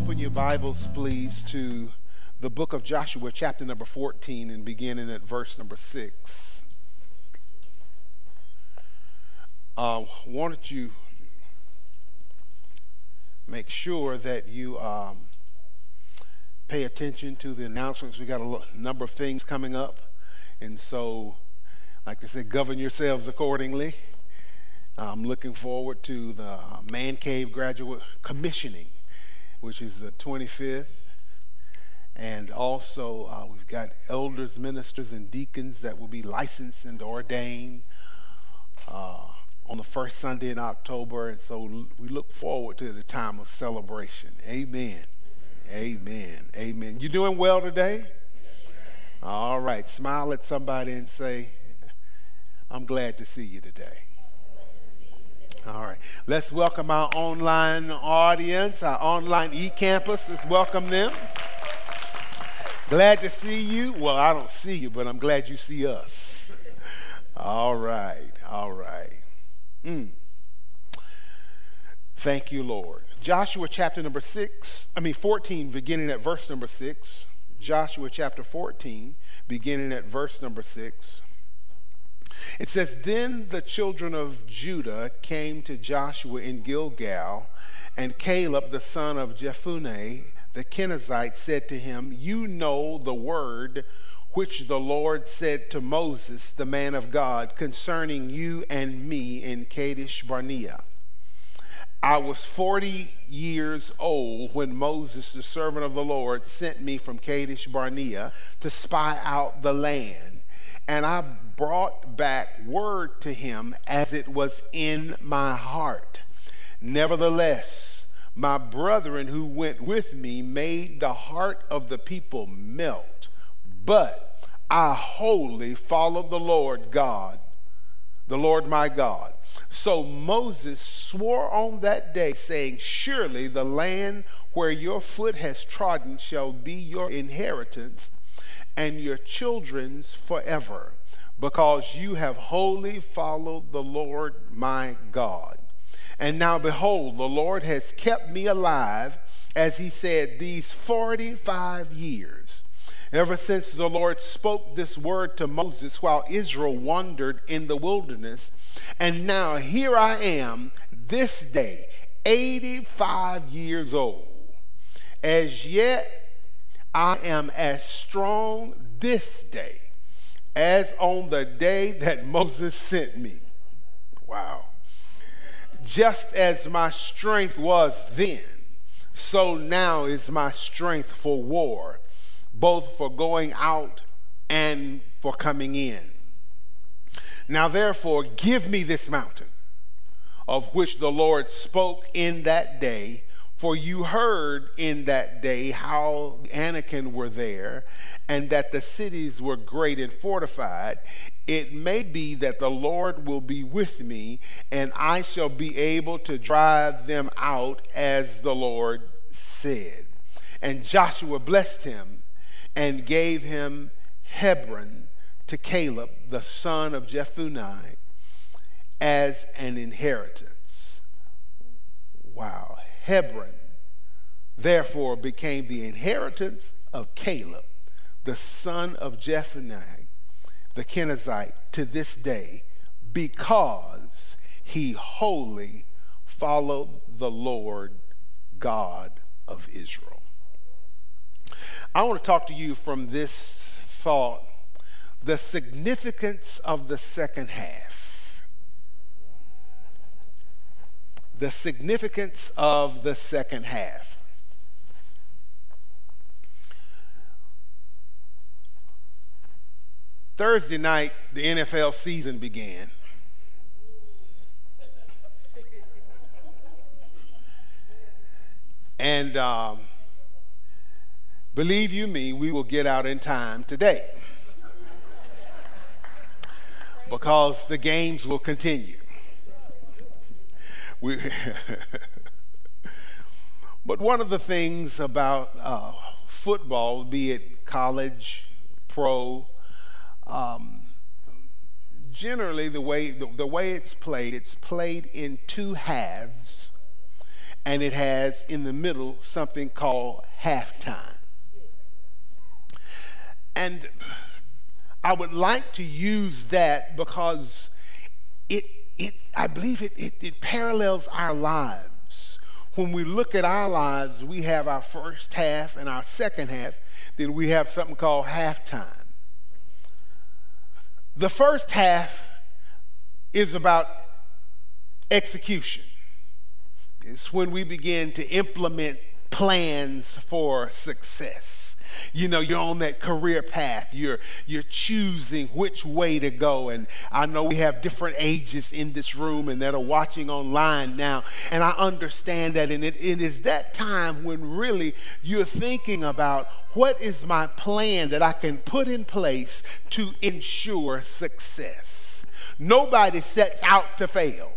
Open your Bibles, please, to the book of Joshua, chapter number 14, and beginning at verse number 6. Uh, wanted you make sure that you um, pay attention to the announcements. We got a number of things coming up, and so, like I said, govern yourselves accordingly. I'm looking forward to the Man Cave graduate commissioning, which is the 25th. And also, uh, we've got elders, ministers, and deacons that will be licensed and ordained uh, on the first Sunday in October. And so we look forward to the time of celebration. Amen. Amen. Amen. You doing well today? All right. Smile at somebody and say, I'm glad to see you today. All right. Let's welcome our online audience, our online e-campus. Let's welcome them. Glad to see you. Well, I don't see you, but I'm glad you see us. All right. All right. Mm. Thank you, Lord. Joshua chapter number 6, I mean 14, beginning at verse number 6. Joshua chapter 14, beginning at verse number 6. It says, Then the children of Judah came to Joshua in Gilgal, and Caleb the son of Jephunneh the Kenizzite said to him, You know the word which the Lord said to Moses, the man of God, concerning you and me in Kadesh Barnea. I was 40 years old when Moses, the servant of the Lord, sent me from Kadesh Barnea to spy out the land. And I brought back word to him as it was in my heart. Nevertheless, my brethren who went with me made the heart of the people melt. But I wholly followed the Lord God, the Lord my God. So Moses swore on that day, saying, Surely the land where your foot has trodden shall be your inheritance and your children's forever, because you have wholly followed the Lord my God. And now behold, the Lord has kept me alive, as he said, these 45 years. Ever since the Lord spoke this word to Moses while Israel wandered in the wilderness, and now here I am this day, 85 years old. As yet, I am as strong this day as on the day that Moses sent me. Wow. Just as my strength was then, so now is my strength for war both for going out and for coming in. Now, therefore, give me this mountain of which the Lord spoke in that day. For you heard in that day how Anakim were there, and that the cities were great and fortified. It may be that the Lord will be with me, and I shall be able to drive them out as the Lord said. And Joshua blessed him and gave him Hebron to Caleb, the son of Jephunneh, as an inheritance. Wow. Hebron, therefore, became the inheritance of Caleb, the son of Jephunneh, the Kenizzite, to this day, because he wholly followed the Lord God of Israel. I want to talk to you from this thought the significance of the second half. The significance of the second half. Thursday night, the NFL season began. And um, believe you me, we will get out in time today because the games will continue. We but one of the things about uh, football, be it college, pro, um, generally the way the, the way it's played, it's played in two halves, and it has in the middle something called halftime. And I would like to use that because it, it I believe it, it, it parallels our lives. When we look at our lives, we have our first half and our second half, then we have something called halftime. The first half is about execution. It's when we begin to implement plans for success. You know, you're on that career path. You're you're choosing which way to go. And I know we have different ages in this room and that are watching online now. And I understand that. And it, it is that time when really you're thinking about what is my plan that I can put in place to ensure success. Nobody sets out to fail.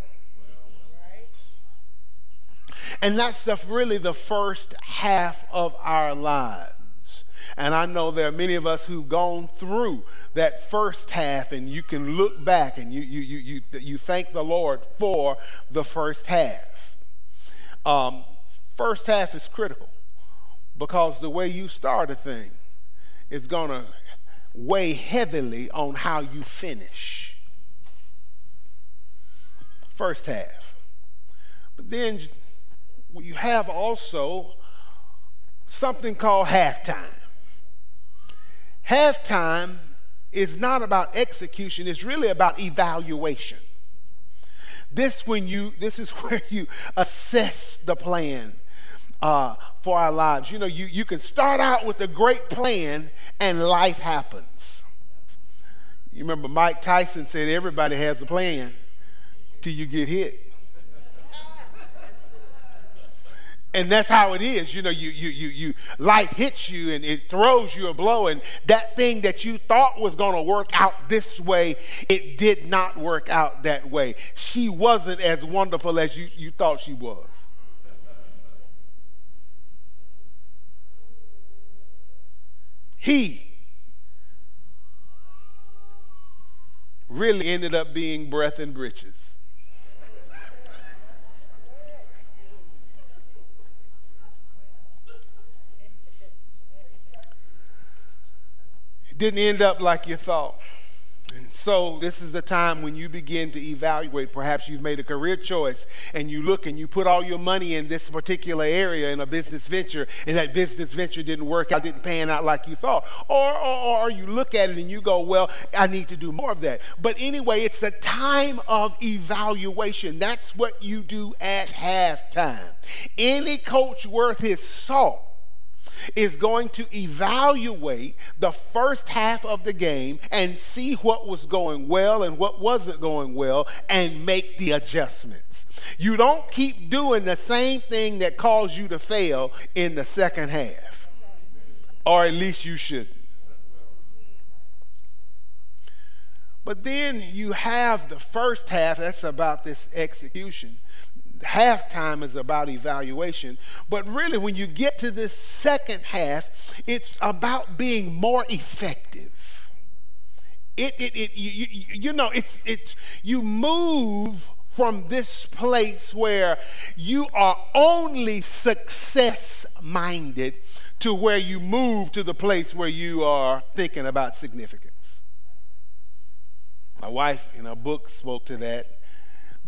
And that's the, really the first half of our lives. And I know there are many of us who've gone through that first half, and you can look back and you, you, you, you, you thank the Lord for the first half. Um, first half is critical because the way you start a thing is going to weigh heavily on how you finish. First half. But then you have also something called halftime. Halftime is not about execution, it's really about evaluation. This when you this is where you assess the plan uh, for our lives. You know, you, you can start out with a great plan and life happens. You remember Mike Tyson said everybody has a plan till you get hit. And that's how it is. You know, you, you, you, you, life hits you and it throws you a blow. And that thing that you thought was going to work out this way, it did not work out that way. She wasn't as wonderful as you, you thought she was. He really ended up being breath and breeches. Didn't end up like you thought. And so, this is the time when you begin to evaluate. Perhaps you've made a career choice and you look and you put all your money in this particular area in a business venture, and that business venture didn't work out, didn't pan out like you thought. Or, or, or you look at it and you go, Well, I need to do more of that. But anyway, it's a time of evaluation. That's what you do at halftime. Any coach worth his salt is going to evaluate the first half of the game and see what was going well and what wasn't going well and make the adjustments. You don't keep doing the same thing that caused you to fail in the second half, or at least you shouldn't. But then you have the first half, that's about this execution halftime is about evaluation. But really, when you get to this second half, it's about being more effective. It, it, it, you, you, know, it's, it's, you move from this place where you are only success minded to where you move to the place where you are thinking about significance. My wife in her book spoke to that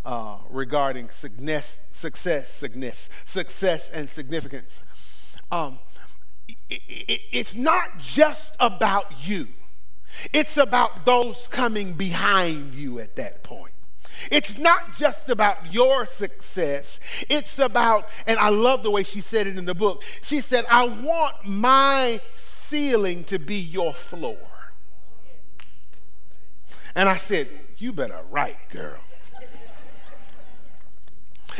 uh, regarding success, success, success, success, and significance. Um, it, it, it's not just about you. It's about those coming behind you at that point. It's not just about your success. It's about, and I love the way she said it in the book. She said, I want my ceiling to be your floor. And I said, You better write, girl.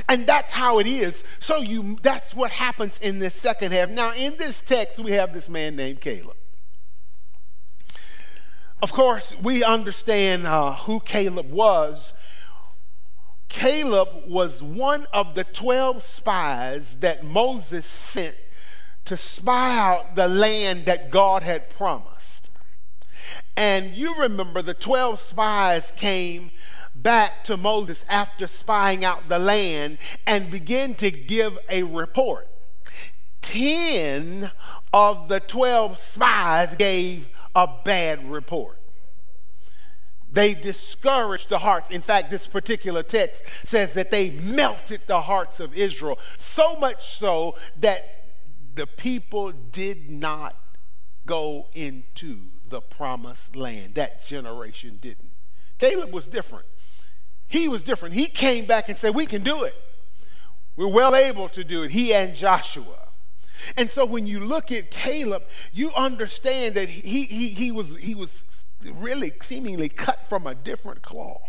And that's how it is. So you that's what happens in this second half. Now, in this text, we have this man named Caleb. Of course, we understand uh, who Caleb was. Caleb was one of the 12 spies that Moses sent to spy out the land that God had promised. And you remember the 12 spies came back to Moses after spying out the land and begin to give a report. 10 of the 12 spies gave a bad report. They discouraged the hearts. In fact, this particular text says that they melted the hearts of Israel, so much so that the people did not go into the promised land. That generation didn't. Caleb was different. He was different. He came back and said, We can do it. We're well able to do it. He and Joshua. And so when you look at Caleb, you understand that he, he, he, was, he was really seemingly cut from a different cloth.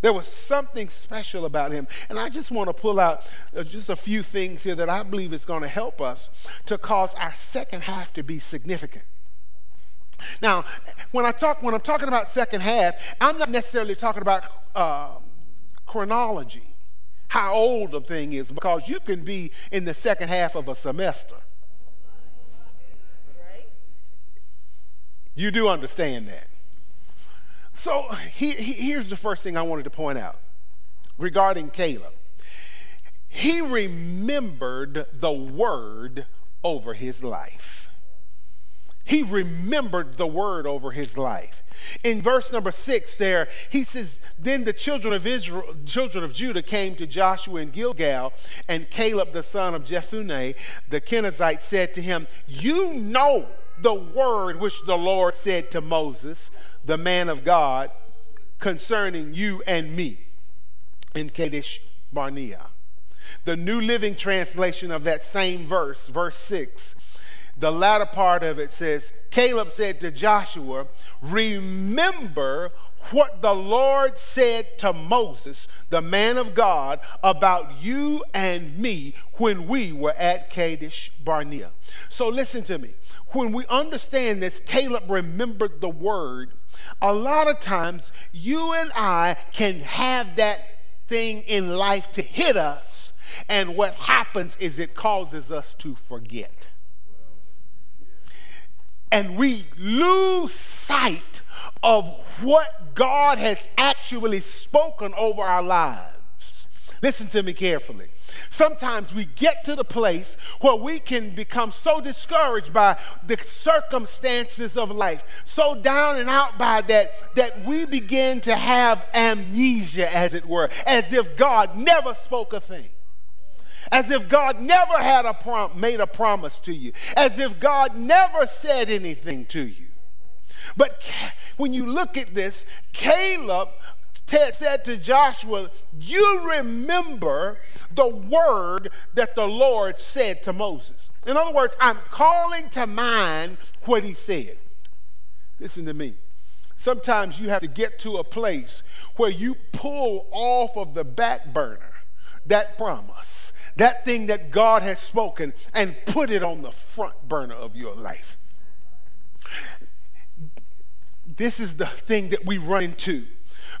There was something special about him. And I just want to pull out uh, just a few things here that I believe is going to help us to cause our second half to be significant. Now, when I talk when I'm talking about second half, I'm not necessarily talking about uh, chronology, how old a thing is, because you can be in the second half of a semester. You do understand that. So he, he, here's the first thing I wanted to point out regarding Caleb. He remembered the word over his life. He remembered the word over his life. In verse number six, there he says, Then the children of Israel, children of Judah came to Joshua in Gilgal, and Caleb the son of Jephunneh, the Kenizzite, said to him, You know the word which the Lord said to Moses, the man of God, concerning you and me in Kadesh Barnea. The New Living Translation of that same verse, verse 6, the latter part of it says, Caleb said to Joshua, Remember what the Lord said to Moses, the man of God, about you and me when we were at Kadesh Barnea. So listen to me when we understand this, Caleb remembered the word. A lot of times, you and I can have that thing in life to hit us, and what happens is it causes us to forget. And we lose sight of what God has actually spoken over our lives. Listen to me carefully. Sometimes we get to the place where we can become so discouraged by the circumstances of life, so down and out by that, that we begin to have amnesia, as it were, as if God never spoke a thing. As if God never had a prom- made a promise to you. As if God never said anything to you. But when you look at this, Caleb said to Joshua, You remember the word that the Lord said to Moses. In other words, I'm calling to mind what he said. Listen to me. Sometimes you have to get to a place where you pull off of the back burner that promise, that thing that God has spoken, and put it on the front burner of your life. This is the thing that we run into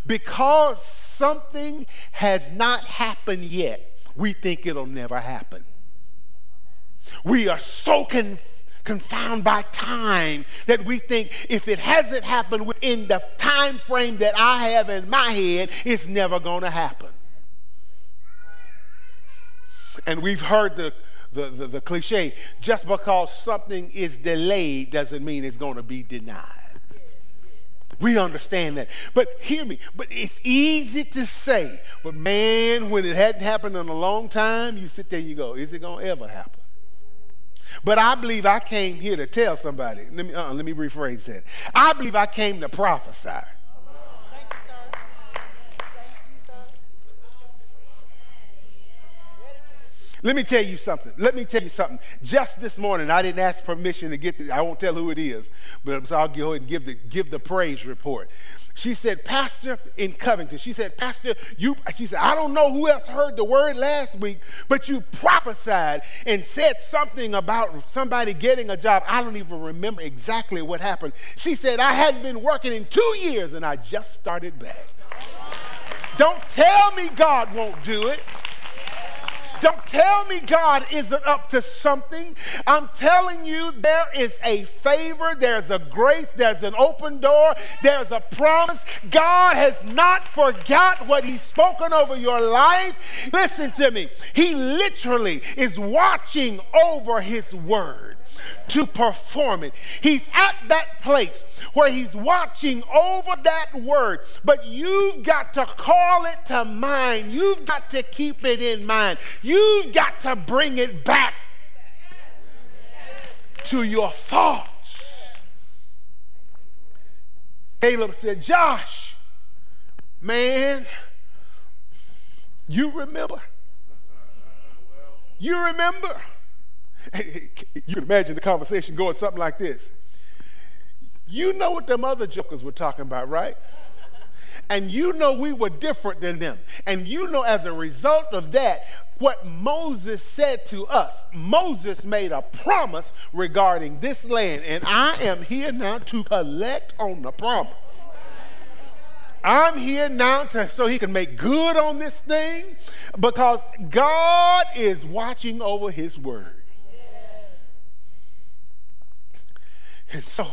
because something has not happened yet, we think it'll never happen. We are so confounded by time that we think if it hasn't happened within the time frame that I have in my head, it's never going to happen. And we've heard the, the, the, the cliche just because something is delayed doesn't mean it's going to be denied. We understand that. But hear me, but it's easy to say. But man, when it hadn't happened in a long time, you sit there and you go, is it going to ever happen? But I believe I came here to tell somebody. Let me, uh, let me rephrase that. I believe I came to prophesy. Let me tell you something. Let me tell you something. Just this morning, I didn't ask permission to get the, I won't tell who it is, but so I'll go ahead and give the, give the praise report. She said, Pastor in Covington. She said, Pastor, you, she said, I don't know who else heard the word last week, but you prophesied and said something about somebody getting a job. I don't even remember exactly what happened. She said, I hadn't been working in two years and I just started back. Don't tell me God won't do it. Don't tell me God isn't up to something. I'm telling you, there is a favor, there's a grace, there's an open door, there's a promise. God has not forgot what He's spoken over your life. Listen to me. He literally is watching over His word to perform it. He's at that place where he's watching over that word, but you've got to call it to mind. You've got to keep it in mind. You've got to bring it back to your thoughts. Caleb said, Josh, man, you remember? You remember? You can imagine the conversation going something like this. You know what them other jokers were talking about, right? And you know we were different than them. And you know, as a result of that, what Moses said to us, Moses made a promise regarding this land. And I am here now to collect on the promise. I'm here now to, so he can make good on this thing because God is watching over his word. And so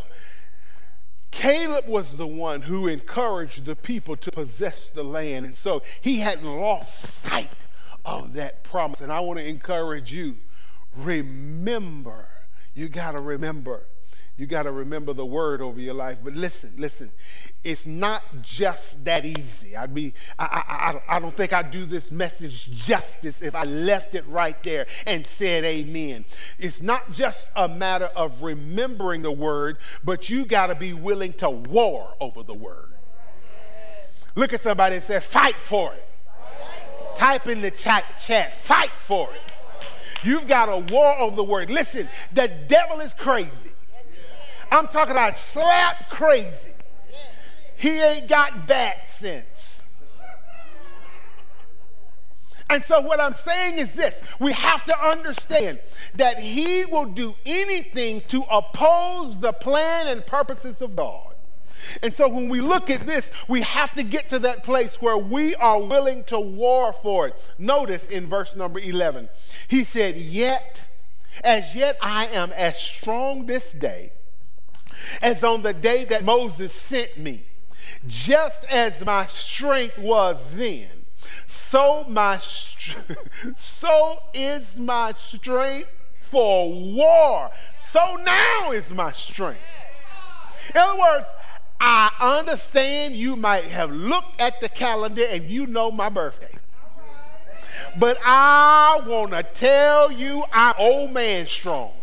Caleb was the one who encouraged the people to possess the land. And so he hadn't lost sight of that promise. And I want to encourage you remember, you got to remember you got to remember the word over your life. But listen, listen, it's not just that easy. I'd be, I, I, I don't think I'd do this message justice if I left it right there and said amen. It's not just a matter of remembering the word, but you got to be willing to war over the word. Look at somebody and say, fight for it. Type in the chat, chat, fight for it. You've got a war over the word. Listen, the devil is crazy. I'm talking about slap crazy. He ain't got bad sense. And so, what I'm saying is this we have to understand that he will do anything to oppose the plan and purposes of God. And so, when we look at this, we have to get to that place where we are willing to war for it. Notice in verse number 11, he said, Yet, as yet I am as strong this day as on the day that Moses sent me. Just as my strength was then, so my so is my strength for war. So now is my strength. In other words, I understand you might have looked at the calendar and you know my birthday. But I want to tell you I'm old man strong.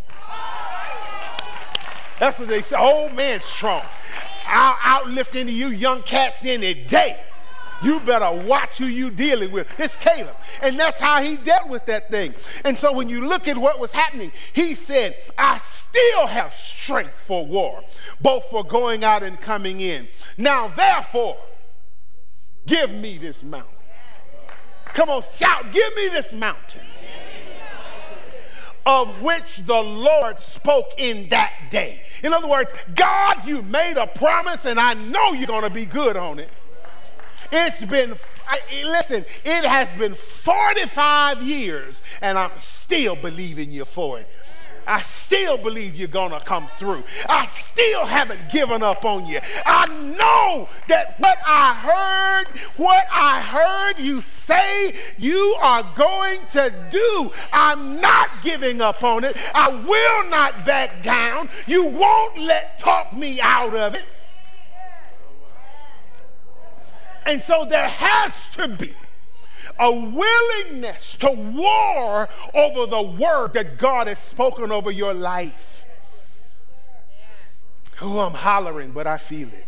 That's what they say. Old man strong. I'll outlift into you young cats any day. You better watch who you dealing with. It's Caleb. And that's how he dealt with that thing. And so when you look at what was happening, he said, I still have strength for war, both for going out and coming in. Now, therefore, give me this mountain. Come on, shout, give me this mountain of which the Lord spoke in that day. In other words, God, you made a promise, and I know you're going to be good on it. It's been, listen, it has been 45 years, and I'm still believing you for it. I still believe you're going to come through. I still haven't given up on you. I know that what I heard, what I heard you say you are going to do, I'm not giving up on it. I will not back down. You won't let talk me out of it. And so there has to be a willingness to war over the word that God has spoken over your life. Oh, I'm hollering, but I feel it.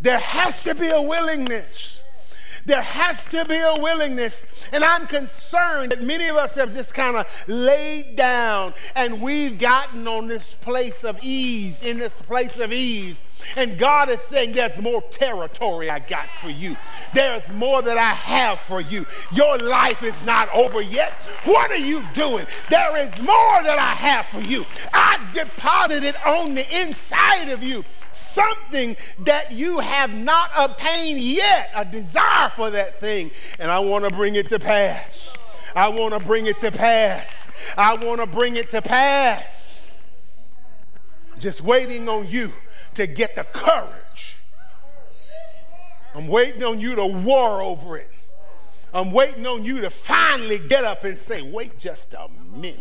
There has to be a willingness. There has to be a willingness. And I'm concerned that many of us have just kind of laid down and we've gotten on this place of ease, in this place of ease And God is saying, There's more territory I got for you. There's more that I have for you. Your life is not over yet. What are you doing? There is more that I have for you. I deposited on the inside of you something that you have not obtained yet, a desire for that thing. And I want to bring it to pass. I want to bring it to pass. I want to bring it to pass. Just waiting on you to get the courage. I'm waiting on you to war over it. I'm waiting on you to finally get up and say, wait just a minute.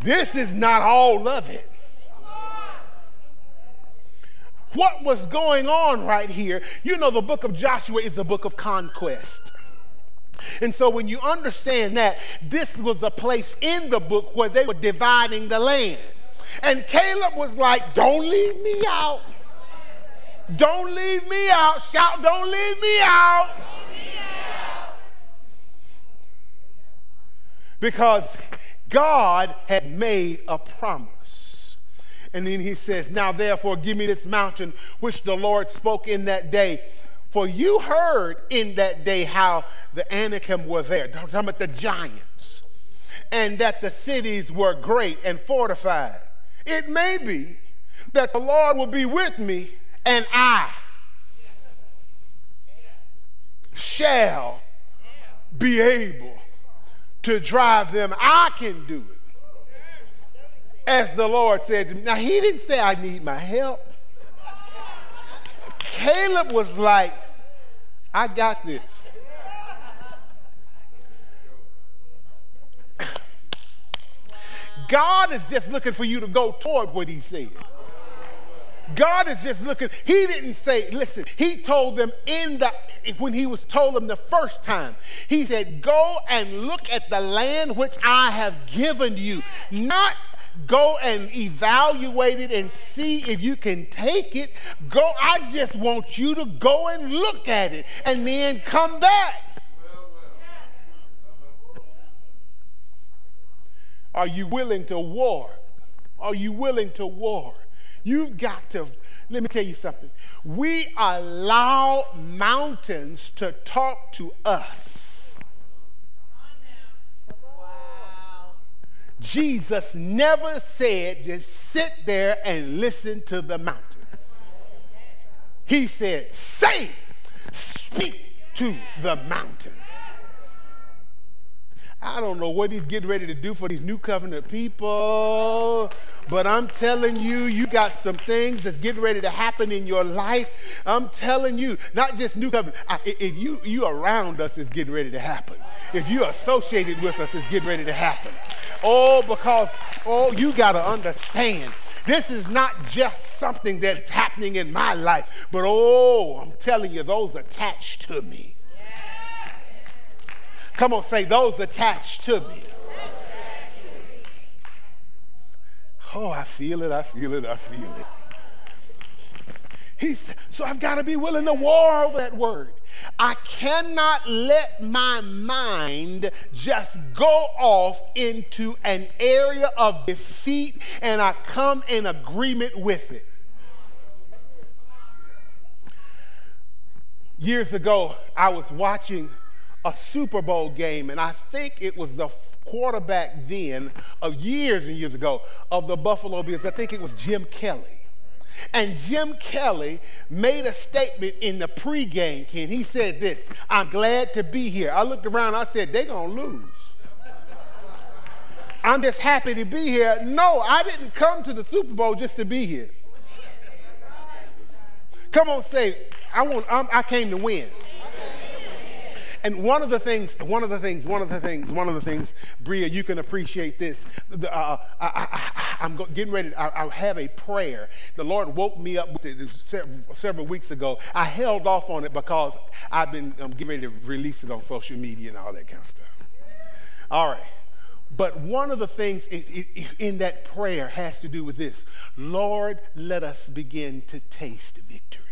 This is not all of it. What was going on right here? You know, the book of Joshua is a book of conquest. And so when you understand that, this was a place in the book where they were dividing the land. And Caleb was like, Don't leave me out. Don't leave me out. Shout, Don't leave me out. Because God had made a promise. And then he says, Now therefore, give me this mountain which the Lord spoke in that day. For you heard in that day how the Anakim were there, talking about the giants, and that the cities were great and fortified. It may be that the Lord will be with me, and I shall be able to drive them. I can do it. As the Lord said to me. Now, he didn't say I need my help. Caleb was like, I got this. God is just looking for you to go toward what he said. God is just looking. He didn't say, listen, he told them in the when he was told them the first time, he said, Go and look at the land which I have given you. Not go and evaluate it and see if you can take it. Go, I just want you to go and look at it and then come back. Are you willing to war? Are you willing to war? You've got to, let me tell you something. We allow mountains to talk to us Jesus never said, just sit there and listen to the mountain. He said, say, speak to the mountain. I don't know what he's getting ready to do for these new covenant people, but I'm telling you, you got some things that's getting ready to happen in your life. I'm telling you, not just new covenant. If you you around us, is getting ready to happen. If you associated with us, it's getting ready to happen. Oh, because oh, you got to understand. This is not just something that's happening in my life, but oh, I'm telling you, those attached to me Come on, say those attached to me. Oh, I feel it, I feel it, I feel it. He said, so I've got to be willing to war over that word. I cannot let my mind just go off into an area of defeat and I come in agreement with it. Years ago, I was watching a Super Bowl game, and I think it was the quarterback then, of years and years ago, of the Buffalo Bills. I think it was Jim Kelly. And Jim Kelly made a statement in the pregame, Ken. He said this I'm glad to be here. I looked around, I said, they're going to lose. I'm just happy to be here. No, I didn't come to the Super Bowl just to be here. Come on, say, I, want, I'm, I came to win. And one of the things, one of the things, one of the things, one of the things, Bria, you can appreciate this. Uh, I, am getting ready. I, I, have a prayer. The Lord woke me up with it several, weeks ago. I held off on it because I've been getting ready to release it on social media and all that kind of stuff. All right. But one of the things in that prayer has to do with this Lord, let us begin to taste victory.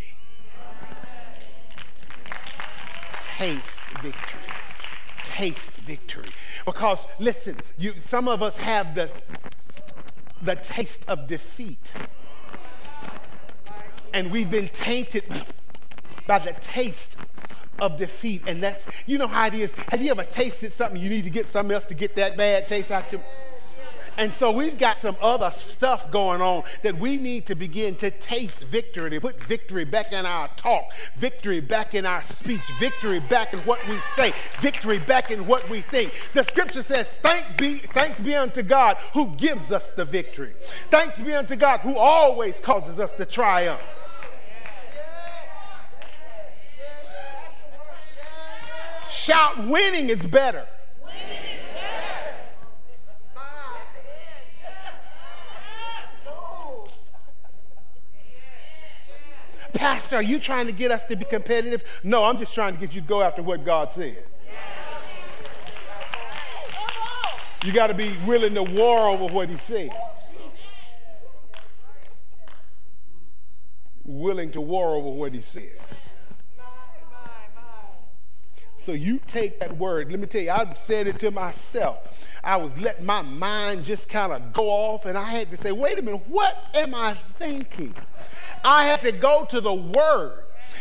Taste victory. Taste victory. Because listen, you, some of us have the the taste of defeat. And we've been tainted by the taste of defeat. And that's, you know how it is. Have you ever tasted something you need to get something else to get that bad taste out your and so we've got some other stuff going on that we need to begin to taste victory, to put victory back in our talk, victory back in our speech, victory back in what we say, victory back in what we think. The scripture says, Thank be, thanks be unto God who gives us the victory. Thanks be unto God who always causes us to triumph. Shout, winning is better. Pastor, are you trying to get us to be competitive? No, I'm just trying to get you to go after what God said. You got to be willing to war over what He said. Willing to war over what He said. So you take that word. Let me tell you, I said it to myself. I was letting my mind just kind of go off, and I had to say, wait a minute, what am I thinking? I have to go to the word.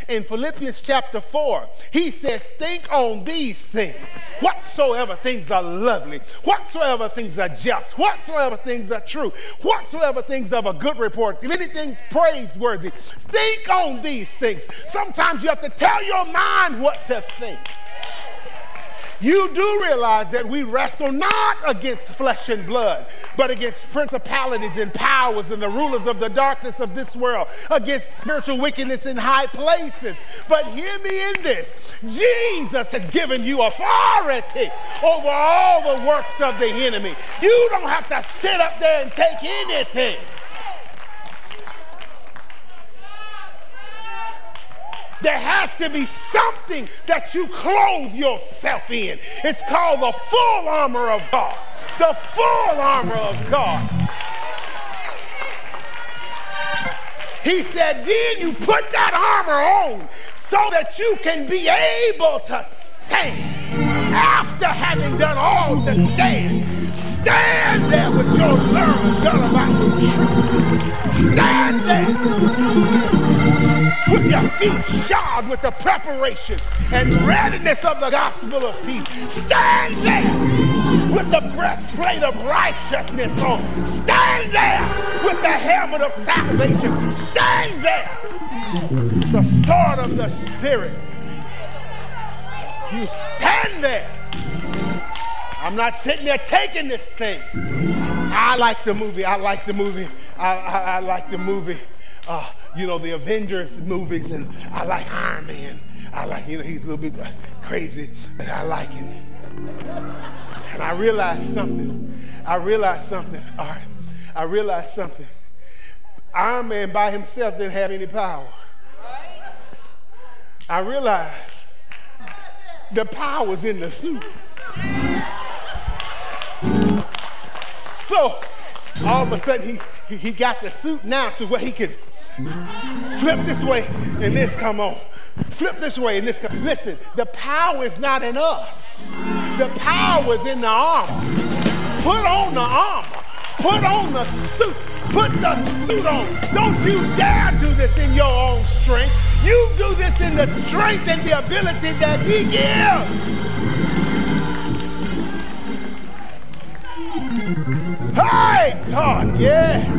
In Philippians chapter 4, he says, Think on these things. Whatsoever things are lovely, whatsoever things are just, whatsoever things are true, whatsoever things of a good report, if anything praiseworthy, think on these things. Sometimes you have to tell your mind what to think you do realize that we wrestle not against flesh and blood, but against principalities and powers and the rulers of the darkness of this world, against spiritual wickedness in high places. But hear me in this Jesus has given you authority over all the works of the enemy. You don't have to sit up there and take anything. There has to be something that you clothe yourself in. It's called the full armor of God. The full armor of God. He said, then you put that armor on so that you can be able to stand. After having done all to stand, stand there with your learned gun about the truth. Stand there with your feet shod with the preparation and readiness of the gospel of peace. Stand there with the breastplate of righteousness on. Stand there with the helmet of salvation. Stand there. The sword of the Spirit. You stand there. I'm not sitting there taking this thing. I like the movie. I like the movie. I, I, I like the movie. Uh, you know, the Avengers movies, and I like Iron Man. I like, you know, he's a little bit crazy, but I like him. And I realized something. I realized something. All right. I realized something. Iron Man by himself didn't have any power. I realized the power was in the suit. So all of a sudden he, he got the suit now to where he can Flip this way and this come on. Flip this way and this come. Listen, the power is not in us. The power is in the armor. Put on the armor. Put on the suit. Put the suit on. Don't you dare do this in your own strength. You do this in the strength and the ability that He gives. Hey, God, yeah.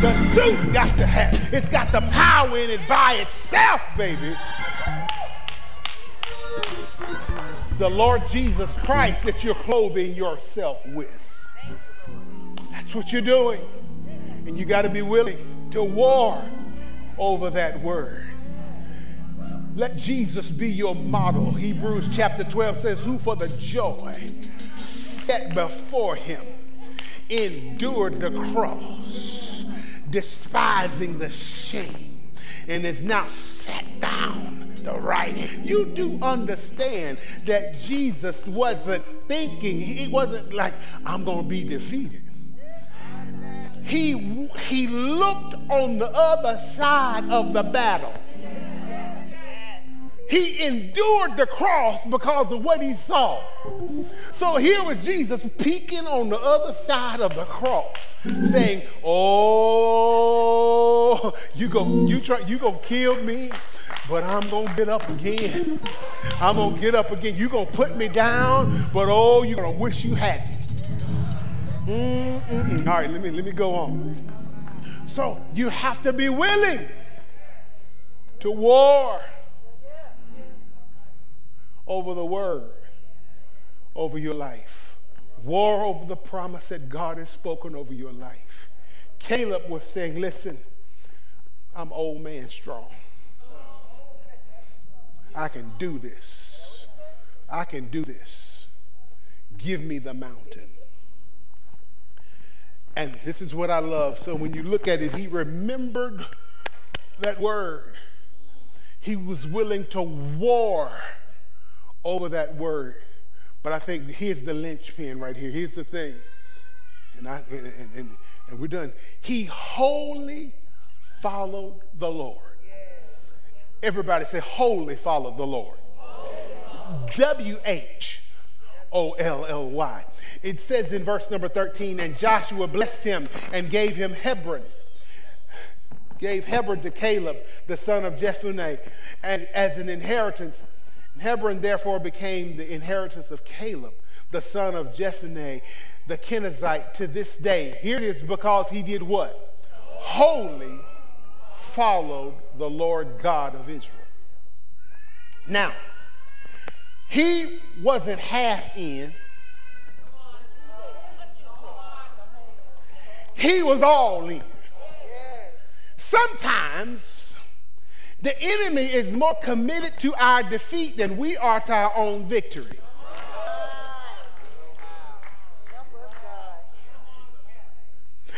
The suit got the hat. it's got the power in it by itself, baby. It's the Lord Jesus Christ that you're clothing yourself with. That's what you're doing. And you got to be willing to war over that word. Let Jesus be your model. Hebrews chapter 12 says, Who for the joy set before him endured the cross despising the shame, and is now sat down the right. You do understand that Jesus wasn't thinking, he wasn't like, I'm going to be defeated. He, he looked on the other side of the battle. He endured the cross because of what he saw. So here was Jesus peeking on the other side of the cross, saying, "Oh, you go, you try, you gonna kill me." but I'm gonna get up again. I'm gonna get up again. You're gonna put me down, but oh, you're gonna wish you hadn't. All right, let me let me go on. So you have to be willing to war over the word, over your life. War over the promise that God has spoken over your life. Caleb was saying, Listen, I'm old man strong. I can do this. I can do this. Give me the mountain. And this is what I love. So when you look at it, he remembered that word. He was willing to war over that word. But I think here's the linchpin right here. Here's the thing. And, I, and, and, and we're done. He wholly followed the Lord. Everybody say, wholly followed the Lord. W H O L L Y. It says in verse number 13, and Joshua blessed him and gave him Hebron. Gave Hebron to Caleb, the son of Jephunneh, and as an inheritance. Hebron therefore became the inheritance of Caleb, the son of Jephunneh, the Kenizzite, to this day. Here it is because he did what? Wholly followed the Lord God of Israel. Now, he wasn't half in. He was all in. Sometimes the enemy is more committed to our defeat than we are to our own victory.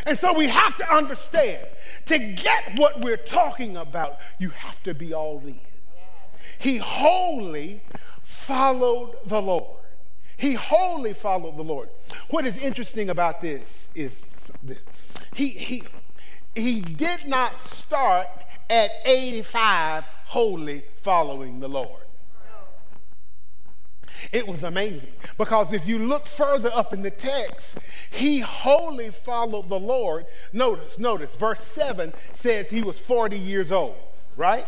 And so we have to understand to get what we're talking about, you have to be all in. He wholly followed the Lord. He wholly followed the Lord. What is interesting about this is this. He, he, he did not start at 85 wholly following the Lord. It was amazing because if you look further up in the text, he wholly followed the Lord. Notice, notice, verse 7 says he was 40 years old, right?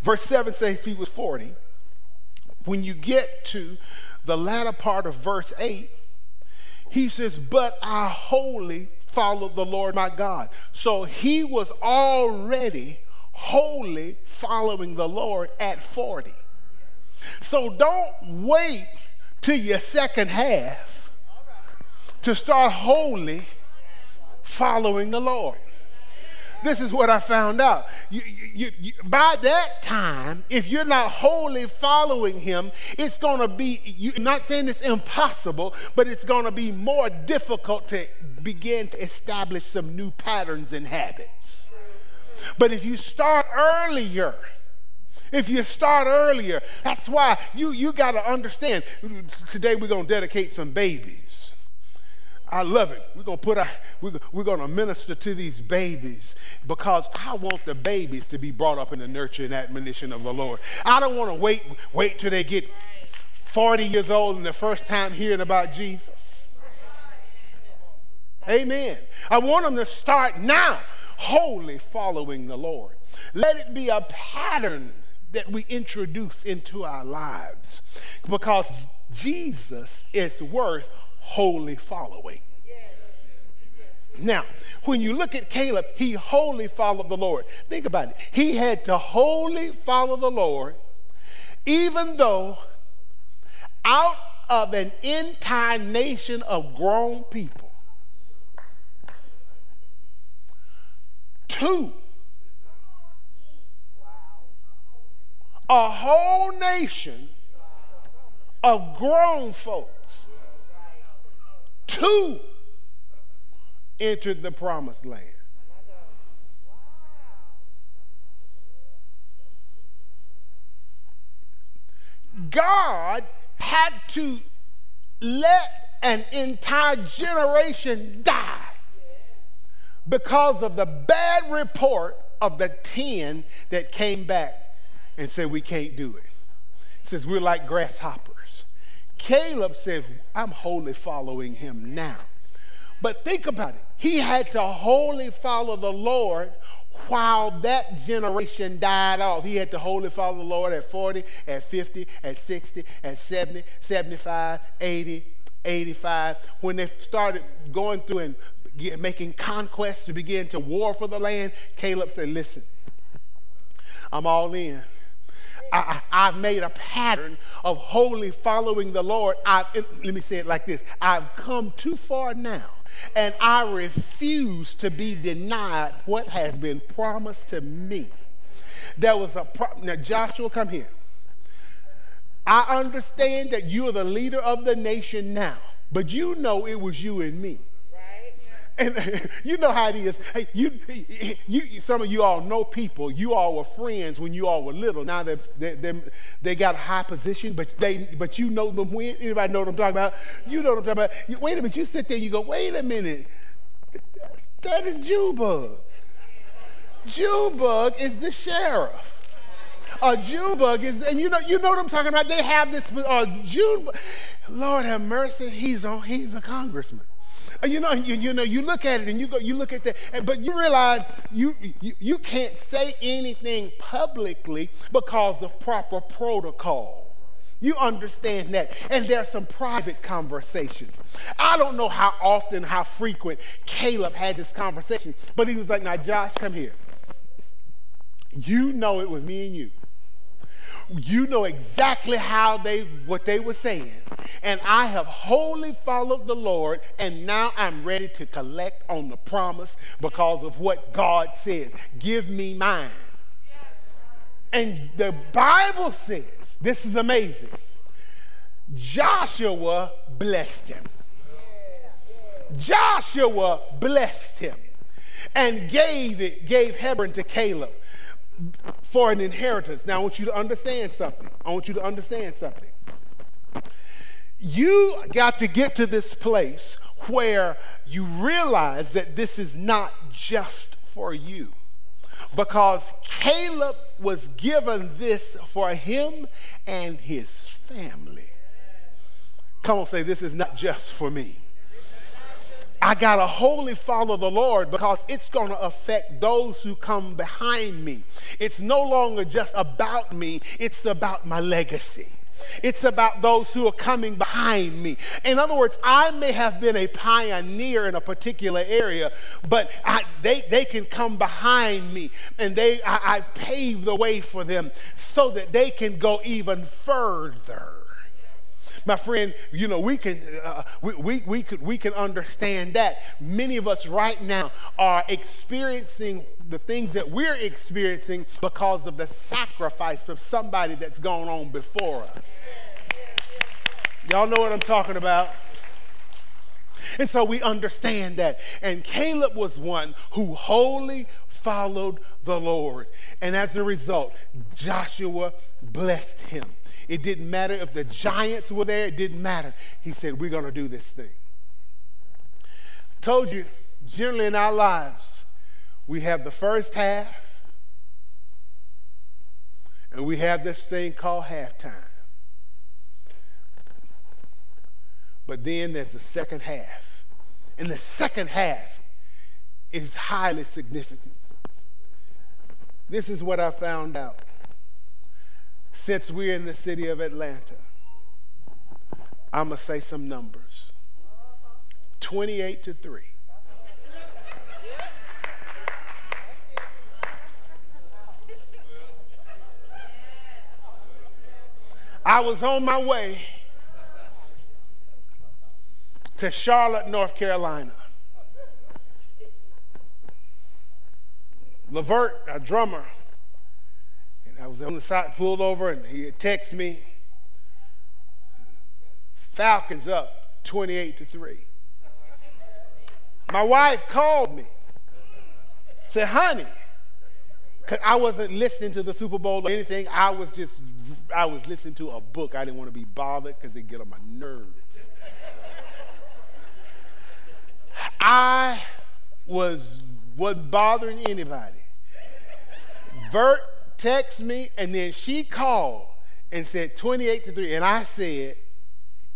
Verse 7 says he was 40. When you get to the latter part of verse 8, he says, But I wholly followed the Lord my God. So he was already wholly following the Lord at 40. So don't wait till your second half to start wholly following the Lord. This is what I found out. You, you, you, by that time, if you're not wholly following Him, it's going to be, you're not saying it's impossible, but it's going to be more difficult to begin to establish some new patterns and habits. But if you start earlier, if you start earlier, that's why you, you got to understand. Today we're going to dedicate some babies. I love it. We're to put our, we're, to minister to these babies because I want the babies to be brought up in the nurture and admonition of the Lord. I don't want to wait, wait till they get 40 years old and the first time hearing about Jesus. Amen. I want them to start now wholly following the Lord. Let it be a pattern that we introduce into our lives because Jesus is worth wholly following. Now, when you look at Caleb, he wholly followed the Lord. Think about it. He had to wholly follow the Lord, even though out of an entire nation of grown people, two. A whole nation of grown folks, two entered the promised land. God had to let an entire generation die because of the bad report of the 10 that came back and said, We can't do it. He says, We're like grasshoppers. Caleb said, I'm wholly following him now. But think about it. He had to wholly follow the Lord while that generation died off. He had to wholly follow the Lord at 40, at 50, at 60, at 70, 75, 80, 85. When they started going through and making conquests to begin to war for the land, Caleb said, Listen, I'm all in. I, have made a pattern of wholly following the Lord. I've, let me say it like this I've come too far now, and I refuse to be denied what has been promised to me. There was a pro- now Joshua, come here. I understand that you are the leader of the nation now, but you know it was you and me. And you know how it is. Hey, you, you, some of you all know people. You all were friends when you all were little. Now they they they got a high position, but they but you know them when. Anybody know what I'm talking about? You know what I'm talking about. Wait a minute. You sit there. And You go. Wait a minute. That is Junebug. Junebug is the sheriff. A Junebug is, and you know, you know what I'm talking about. They have this uh, June. Lord have mercy. He's on. He's a congressman. Uh, you know, you, you, know, you look at it and you go, you look at that, but you realize you, you, you can't say anything publicly because of proper protocol. You understand that. And there are some private conversations. I don't know how often, how frequent Caleb had this conversation, but he was like, Now, Josh, come here. You know it was me and you you know exactly how they what they were saying. And i have wholly followed the lord and now i'm ready to collect on the promise because of what god says. Give me mine. And the bible says this is amazing. Joshua blessed him. Joshua blessed him and gave it gave hebron to caleb for an inheritance. Now, I want you to understand something. I want you to understand something. You got to get to this place where you realize that this is not just for you. Because Caleb was given this for him and his family. Come on, say, this is not just for me. I got to wholly follow the Lord because it's going to affect those who come behind me. It's no longer just about me, it's about my legacy. It's about those who are coming behind me. In other words, I may have been a pioneer in a particular area, but I, they, they can come behind me and they, I, I pave the way for them so that they can go even further. My friend, you know, we can, uh, we, we, we, could, we can understand that. Many of us right now are experiencing the things that we're experiencing because of the sacrifice of somebody that's gone on before us. Y'all know what I'm talking about? And so we understand that. And Caleb was one who wholly followed the Lord. And as a result, Joshua blessed him. It didn't matter if the giants were there, it didn't matter. He said, We're going to do this thing. Told you, generally in our lives, we have the first half, and we have this thing called halftime. But then there's the second half. And the second half is highly significant. This is what I found out since we're in the city of Atlanta, I'm going to say some numbers 28 to 3. I was on my way to Charlotte, North Carolina. Levert, a drummer, I was on the side, pulled over, and he texted me. Falcons up 28 to 3. My wife called me, said, honey, because I wasn't listening to the Super Bowl or anything. I was just, I was listening to a book. I didn't want to be bothered because it get on my nerves. I was, wasn't bothering anybody. Vert texted me, and then she called and said 28 to 3. And I said,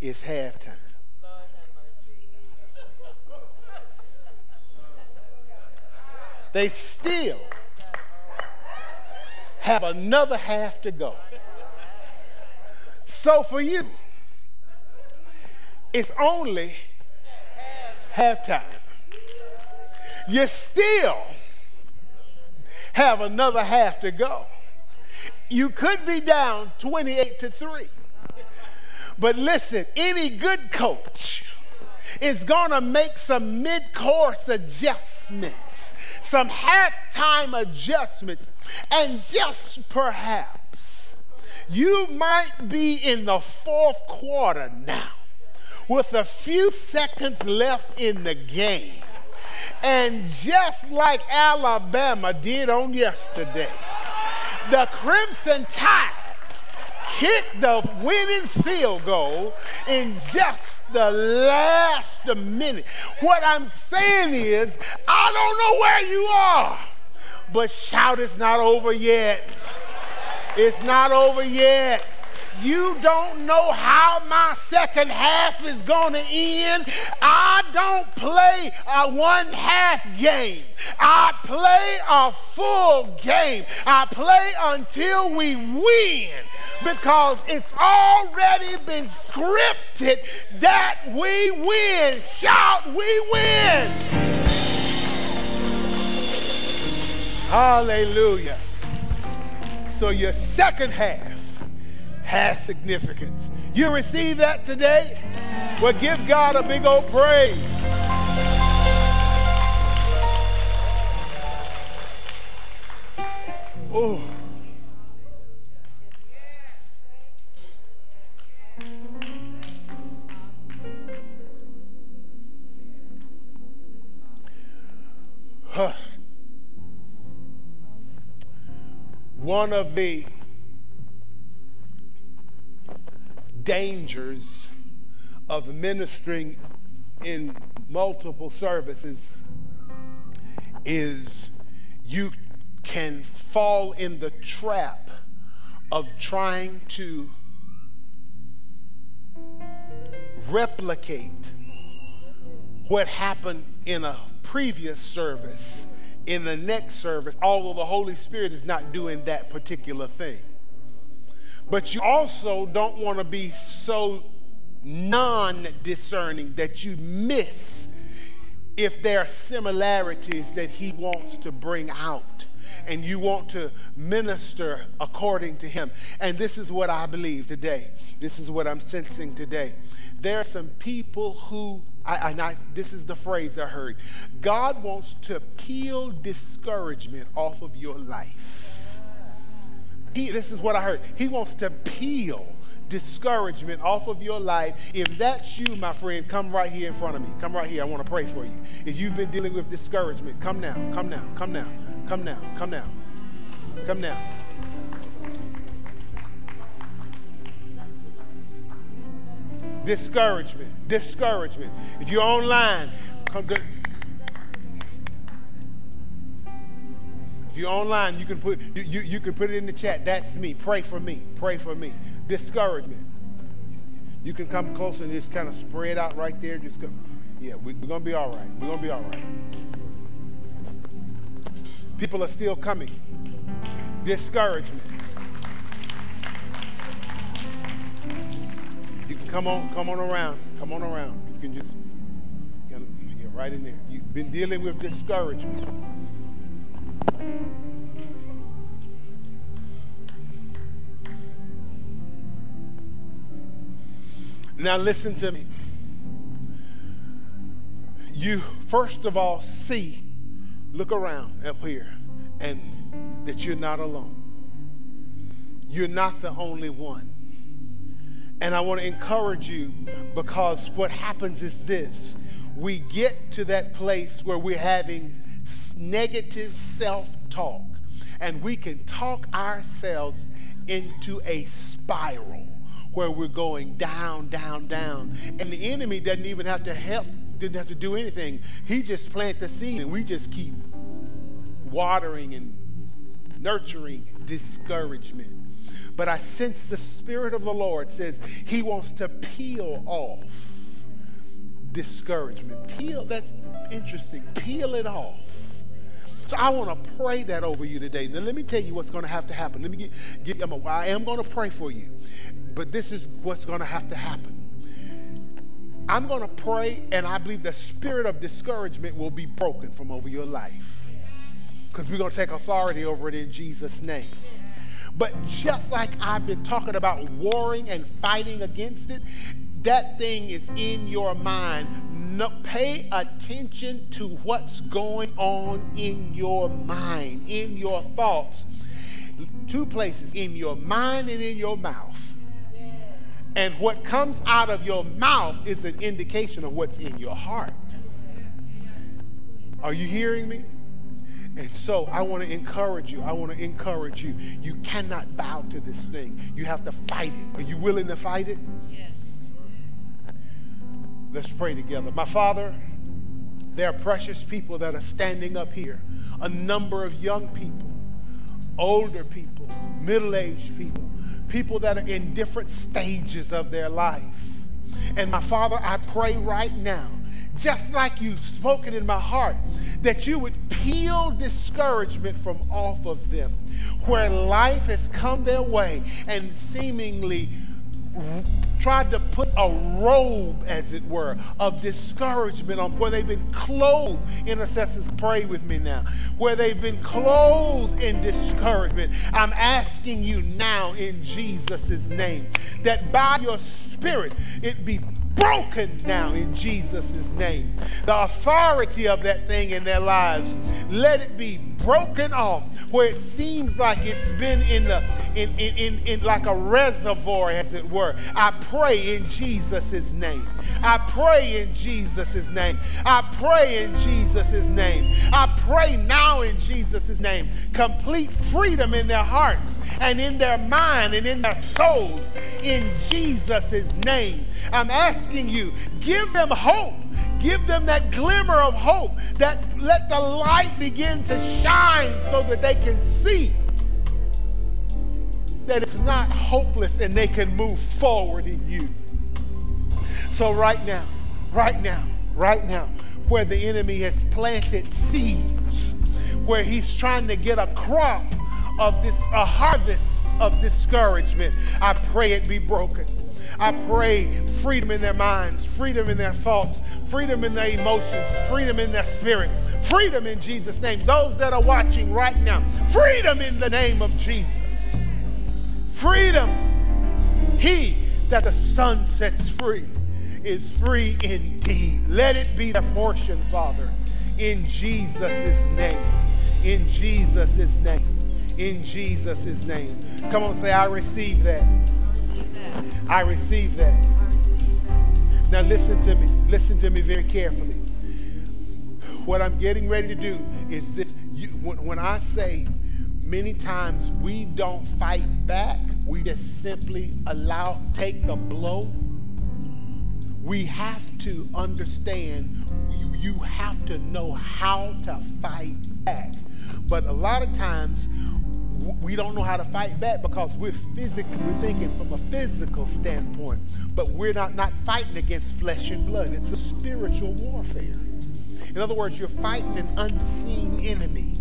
It's halftime. They still have another half to go. So for you, it's only halftime. You still have another half to go. You could be down 28 to 3. But listen, any good coach is going to make some mid course adjustments, some halftime adjustments, and just perhaps you might be in the fourth quarter now with a few seconds left in the game. And just like Alabama did on yesterday, the Crimson Tide kicked the winning field goal in just the last minute. What I'm saying is, I don't know where you are, but shout, it's not over yet. It's not over yet. You don't know how my second half is going to end. I don't play a one half game. I play a full game. I play until we win because it's already been scripted that we win. Shout, we win. Hallelujah. So your second half has significance. You receive that today? Well, give God a big old praise. Oh. Huh. One of the dangers of ministering in multiple services is you can fall in the trap of trying to replicate what happened in a previous service in the next service, although the Holy Spirit is not doing that particular thing. But you also don't want to be so non discerning that you miss if there are similarities that he wants to bring out and you want to minister according to him. And this is what I believe today. This is what I'm sensing today. There are some people who, I, and I, this is the phrase I heard God wants to peel discouragement off of your life. He, this is what I heard. He wants to peel discouragement off of your life. If that's you, my friend, come right here in front of me. Come right here. I want to pray for you. If you've been dealing with discouragement, come now, come now, come now, come now, come now, come now. Discouragement, discouragement. If you're online, come to you're online, you can put you, you, you can put it in the chat. That's me. Pray for me. Pray for me. Discouragement. You can come closer and just kind of spread out right there. Just come. Yeah, we, we're gonna be all right. We're gonna be all right. People are still coming. Discouragement. You can come on, come on around, come on around. You can just, yeah, right in there. You've been dealing with discouragement. Now, listen to me. You, first of all, see, look around up here, and that you're not alone. You're not the only one. And I want to encourage you because what happens is this we get to that place where we're having negative self talk, and we can talk ourselves into a spiral where we're going down, down, down. And the enemy doesn't even have to help, didn't have to do anything. He just plant the seed, and we just keep watering and nurturing discouragement. But I sense the Spirit of the Lord says He wants to peel off discouragement. Peel, that's interesting. Peel it off. So I want to pray that over you today. Now let me tell you what's going to have to happen. Let me get, get I'm a, I am going to pray for you. But this is what's going to have to happen. I'm going to pray, and I believe the spirit of discouragement will be broken from over your life. Because we're going to take authority over it in Jesus' name. But just like I've been talking about warring and fighting against it, that thing is in your mind. No, pay attention to what's going on in your mind, in your thoughts. Two places in your mind and in your mouth. And what comes out of your mouth is an indication of what's in your heart. Are you hearing me? And so I want to encourage you. I want to encourage you. You cannot bow to this thing. You have to fight it. Are you willing to fight it? Yes. Let's pray together. My Father, there are precious people that are standing up here. A number of young people, older people, middle aged people, people that are in different stages of their life. And my Father, I pray right now, just like you've spoken in my heart, that you would peel discouragement from off of them, where life has come their way and seemingly tried to put a robe, as it were, of discouragement on where they've been clothed. Intercessors, pray with me now. Where they've been clothed in discouragement. I'm asking you now in Jesus' name that by your spirit it be broken now in Jesus' name. The authority of that thing in their lives, let it be broken off where it seems like it's been in the in, in, in, in like a reservoir, as it were. I pray in Jesus' name. I pray in Jesus' name. I pray in Jesus' name. I pray now in Jesus' name. Complete freedom in their hearts and in their mind and in their souls in Jesus' name. I'm asking you, give them hope. Give them that glimmer of hope that let the light begin to shine so that they can see that it's not hopeless and they can move forward in you. So, right now, right now, right now, where the enemy has planted seeds, where he's trying to get a crop of this, a harvest of discouragement, I pray it be broken. I pray freedom in their minds, freedom in their thoughts, freedom in their emotions, freedom in their spirit, freedom in Jesus' name. Those that are watching right now, freedom in the name of Jesus. Freedom. He that the Son sets free is free indeed. Let it be the portion, Father, in Jesus' name. In Jesus' name. In Jesus' name. Come on, say, I receive that. I receive that. Now, listen to me. Listen to me very carefully. What I'm getting ready to do is this. You, when, when I say many times we don't fight back, we just simply allow, take the blow. We have to understand, you, have to know how to fight back. But a lot of times, we don't know how to fight back because we're physically we're thinking from a physical standpoint. But we're not not fighting against flesh and blood. It's a spiritual warfare. In other words you're fighting an unseen enemy.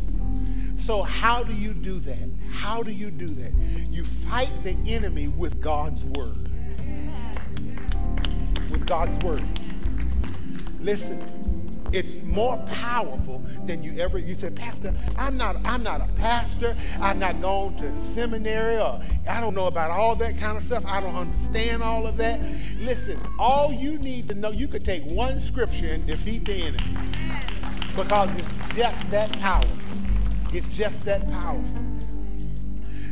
So how do you do that? How do you do that? You fight the enemy with god's word god's word listen it's more powerful than you ever. You say, Pastor, I'm not. I'm not a pastor. I'm not going to seminary, or I don't know about all that kind of stuff. I don't understand all of that. Listen, all you need to know, you could take one scripture and defeat the enemy because it's just that powerful. It's just that powerful.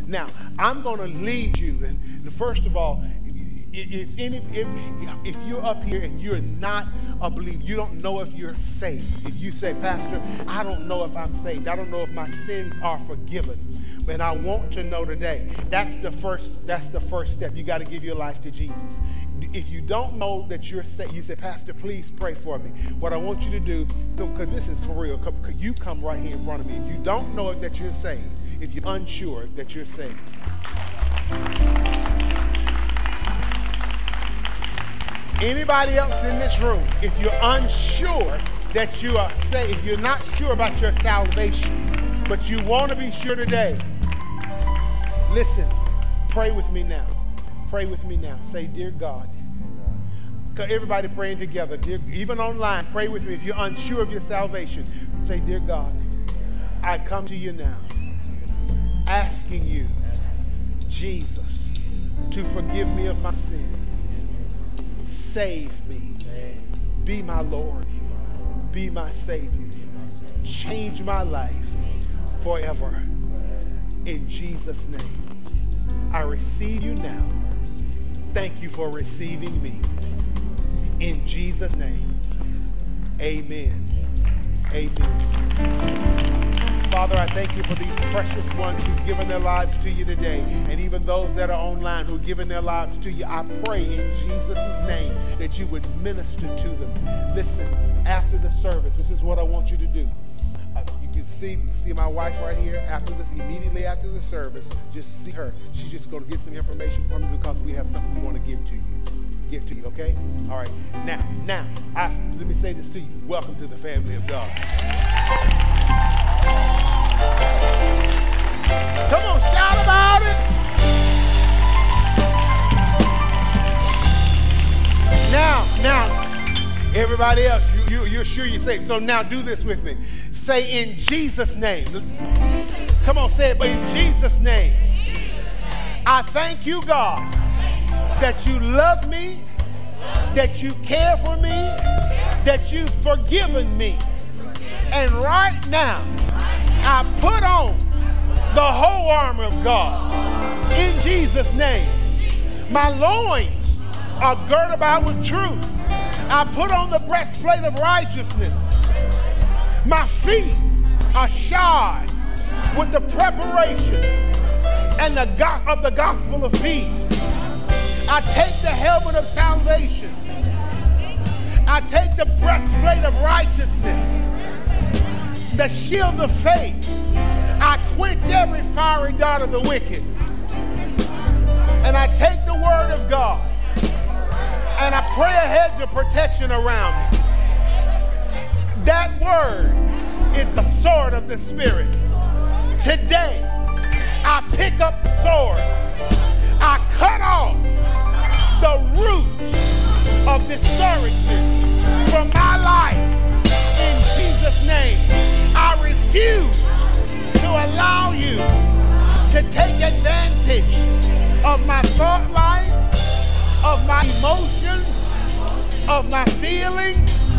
Now, I'm going to lead you, and first of all, it's any, if, if you're up here and you're not a believer, you don't know if you're saved. If you say, Pastor, I don't know if I'm saved. I don't know if my sins are forgiven. And I want to know today. That's the first. That's the first step. You got to give your life to Jesus. If you don't know that you're saved, you say, Pastor, please pray for me. What I want you to do, because this is for real. You come right here in front of me. If you don't know that you're saved, if you're unsure that you're saved. Anybody else in this room, if you're unsure that you are saved, if you're not sure about your salvation, but you want to be sure today, listen, pray with me now. Pray with me now. Say, Dear God, everybody praying together, dear, even online, pray with me. If you're unsure of your salvation, say, Dear God, I come to you now, asking you, Jesus, to forgive me of my sin Save me. Be my Lord. Be my Savior. Change my life forever. In Jesus' name. I receive you now. Thank you for receiving me. In Jesus' name. Amen. Amen. Father, I thank you for these precious ones who've given their lives to you today. And even those that are online who've given their lives to you, I pray in Jesus' name that you would minister to them. Listen, after the service, this is what I want you to do. Uh, you can see, see my wife right here after this, immediately after the service. Just see her. She's just going to get some information from you because we have something we want to give to you give to you, okay? All right. Now, now, I, let me say this to you. Welcome to the family of God. Come on, shout about it. Now, now, everybody else, you, you, you're sure you're safe. So now do this with me. Say in Jesus' name. Come on, say it, but in Jesus' name. I thank you, God, that you love me, that you care for me, that you've forgiven me. And right now, I put on the whole armor of God in Jesus' name. My loins are girt about with truth. I put on the breastplate of righteousness. My feet are shod with the preparation and the go- of the gospel of peace. I take the helmet of salvation. I take the breastplate of righteousness the shield of faith. I quench every fiery dart of the wicked. And I take the word of God and I pray a hedge of protection around me. That word is the sword of the Spirit. Today, I pick up the sword. I cut off the root of discouragement from my life in Jesus' name. I refuse to allow you to take advantage of my thought life, of my emotions, of my feelings.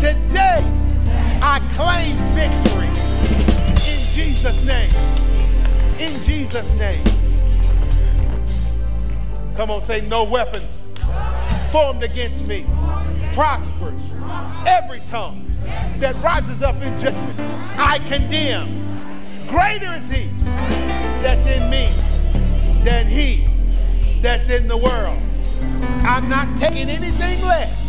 Today, I claim victory in Jesus' name. In Jesus' name. Come on, say, no weapon formed against me prospers. Every tongue that rises up in judgment, I condemn. Greater is he that's in me than he that's in the world. I'm not taking anything less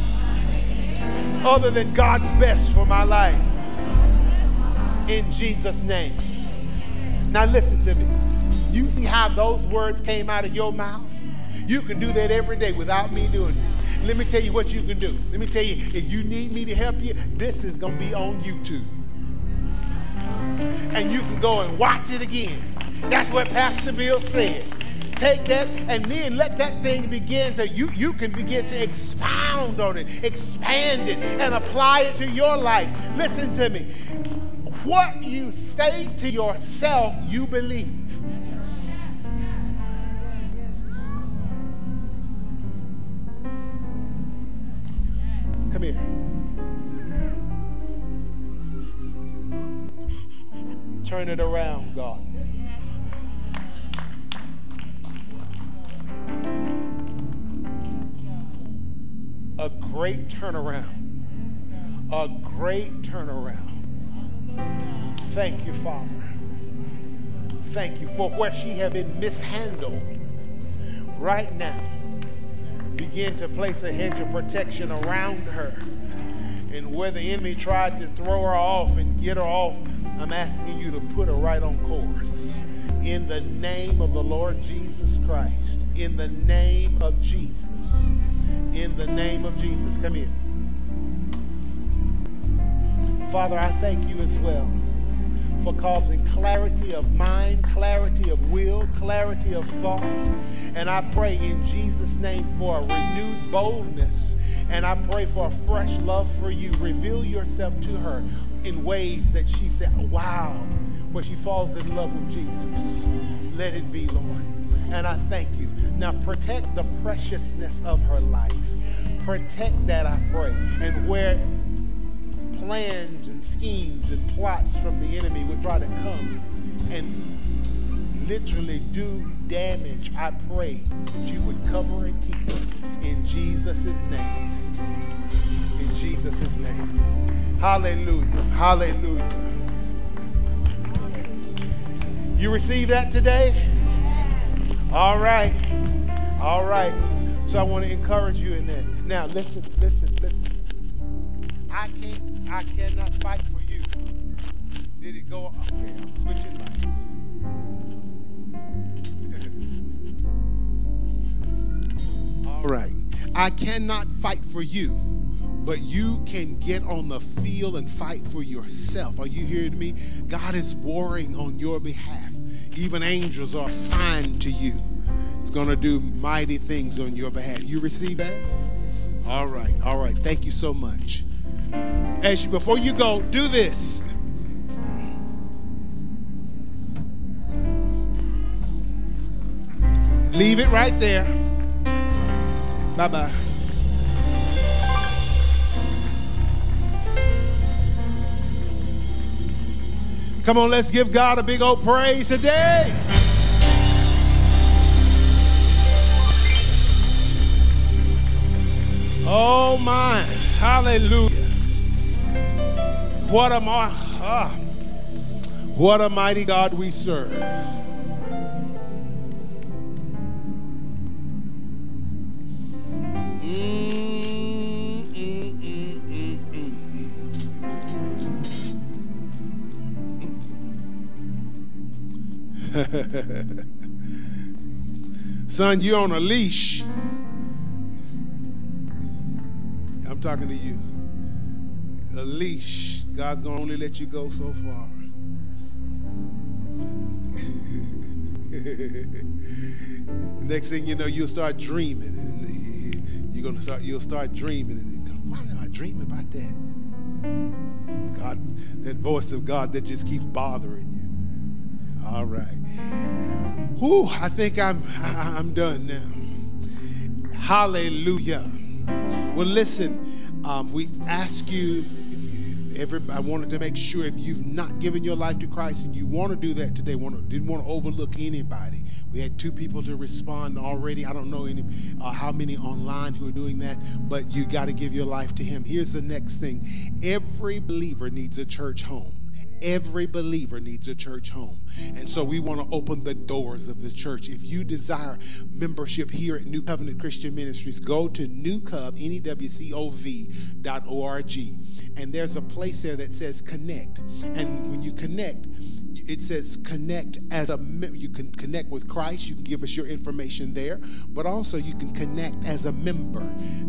other than God's best for my life. In Jesus' name. Now listen to me. You see how those words came out of your mouth? You can do that every day without me doing it. Let me tell you what you can do. Let me tell you, if you need me to help you, this is going to be on YouTube. And you can go and watch it again. That's what Pastor Bill said. Take that and then let that thing begin to, you, you can begin to expound on it, expand it, and apply it to your life. Listen to me. What you say to yourself, you believe. Come here. Turn it around, God. A great turnaround. A great turnaround. Thank you, Father. Thank you for where she had been mishandled. Right now, begin to place a hedge of protection around her. And where the enemy tried to throw her off and get her off, I'm asking you to put her right on course. In the name of the Lord Jesus Christ. In the name of Jesus. In the name of Jesus. Come here. Father, I thank you as well for causing clarity of mind, clarity of will, clarity of thought. And I pray in Jesus' name for a renewed boldness. And I pray for a fresh love for you. Reveal yourself to her in ways that she said, wow, where she falls in love with Jesus. Let it be, Lord. And I thank you. Now protect the preciousness of her life. Protect that, I pray. And where plans and schemes and plots from the enemy would try to come and literally do damage, I pray that you would cover and keep her in Jesus' name. In Jesus' name. Hallelujah. Hallelujah. You receive that today? All right. All right. So I want to encourage you in that. Now, listen, listen, listen. I can't I cannot fight for you. Did it go? Okay, I'm switching lights. All right. I cannot fight for you, but you can get on the field and fight for yourself. Are you hearing me? God is warring on your behalf. Even angels are assigned to you. It's going to do mighty things on your behalf. You receive that? All right. All right. Thank you so much. As you, before you go, do this. Leave it right there. Bye bye. Come on, let's give God a big old praise today. Oh my, hallelujah. What a, ah, what a mighty God we serve. Mm, mm, mm, Son, you're on a leash. I'm talking to you. A leash. God's going to only let you go so far. Next thing you know, you'll start dreaming, and you're gonna start. You'll start dreaming, and why am I dreaming about that? God, that voice of God that just keeps bothering you. All right. Whew, I think I'm I'm done now. Hallelujah. Well, listen, um, we ask you every, I wanted to make sure if you've not given your life to Christ and you want to do that today, want to, didn't want to overlook anybody. We had two people to respond already. I don't know any, uh, how many online who are doing that, but you got to give your life to Him. Here's the next thing every believer needs a church home. Every believer needs a church home. And so we want to open the doors of the church. If you desire membership here at New Covenant Christian Ministries, go to newcov, And there's a place there that says connect. And when you connect, it says connect as a member. you can connect with Christ you can give us your information there but also you can connect as a member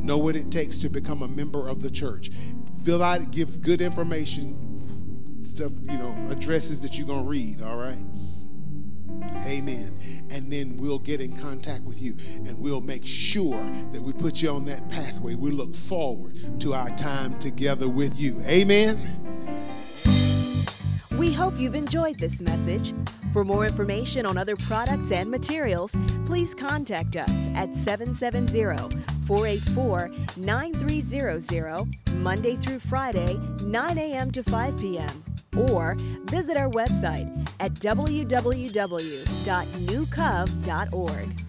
know what it takes to become a member of the church fill out gives good information stuff, you know, addresses that you're going to read, all right? Amen. And then we'll get in contact with you and we'll make sure that we put you on that pathway. We look forward to our time together with you. Amen. We hope you've enjoyed this message. For more information on other products and materials, please contact us at 770 484 9300, Monday through Friday, 9 a.m. to 5 p.m or visit our website at www.newcov.org.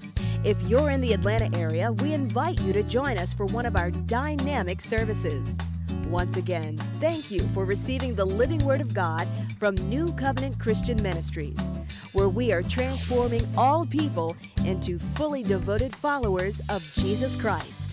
If you're in the Atlanta area, we invite you to join us for one of our dynamic services. Once again, thank you for receiving the living Word of God from New Covenant Christian Ministries, where we are transforming all people into fully devoted followers of Jesus Christ.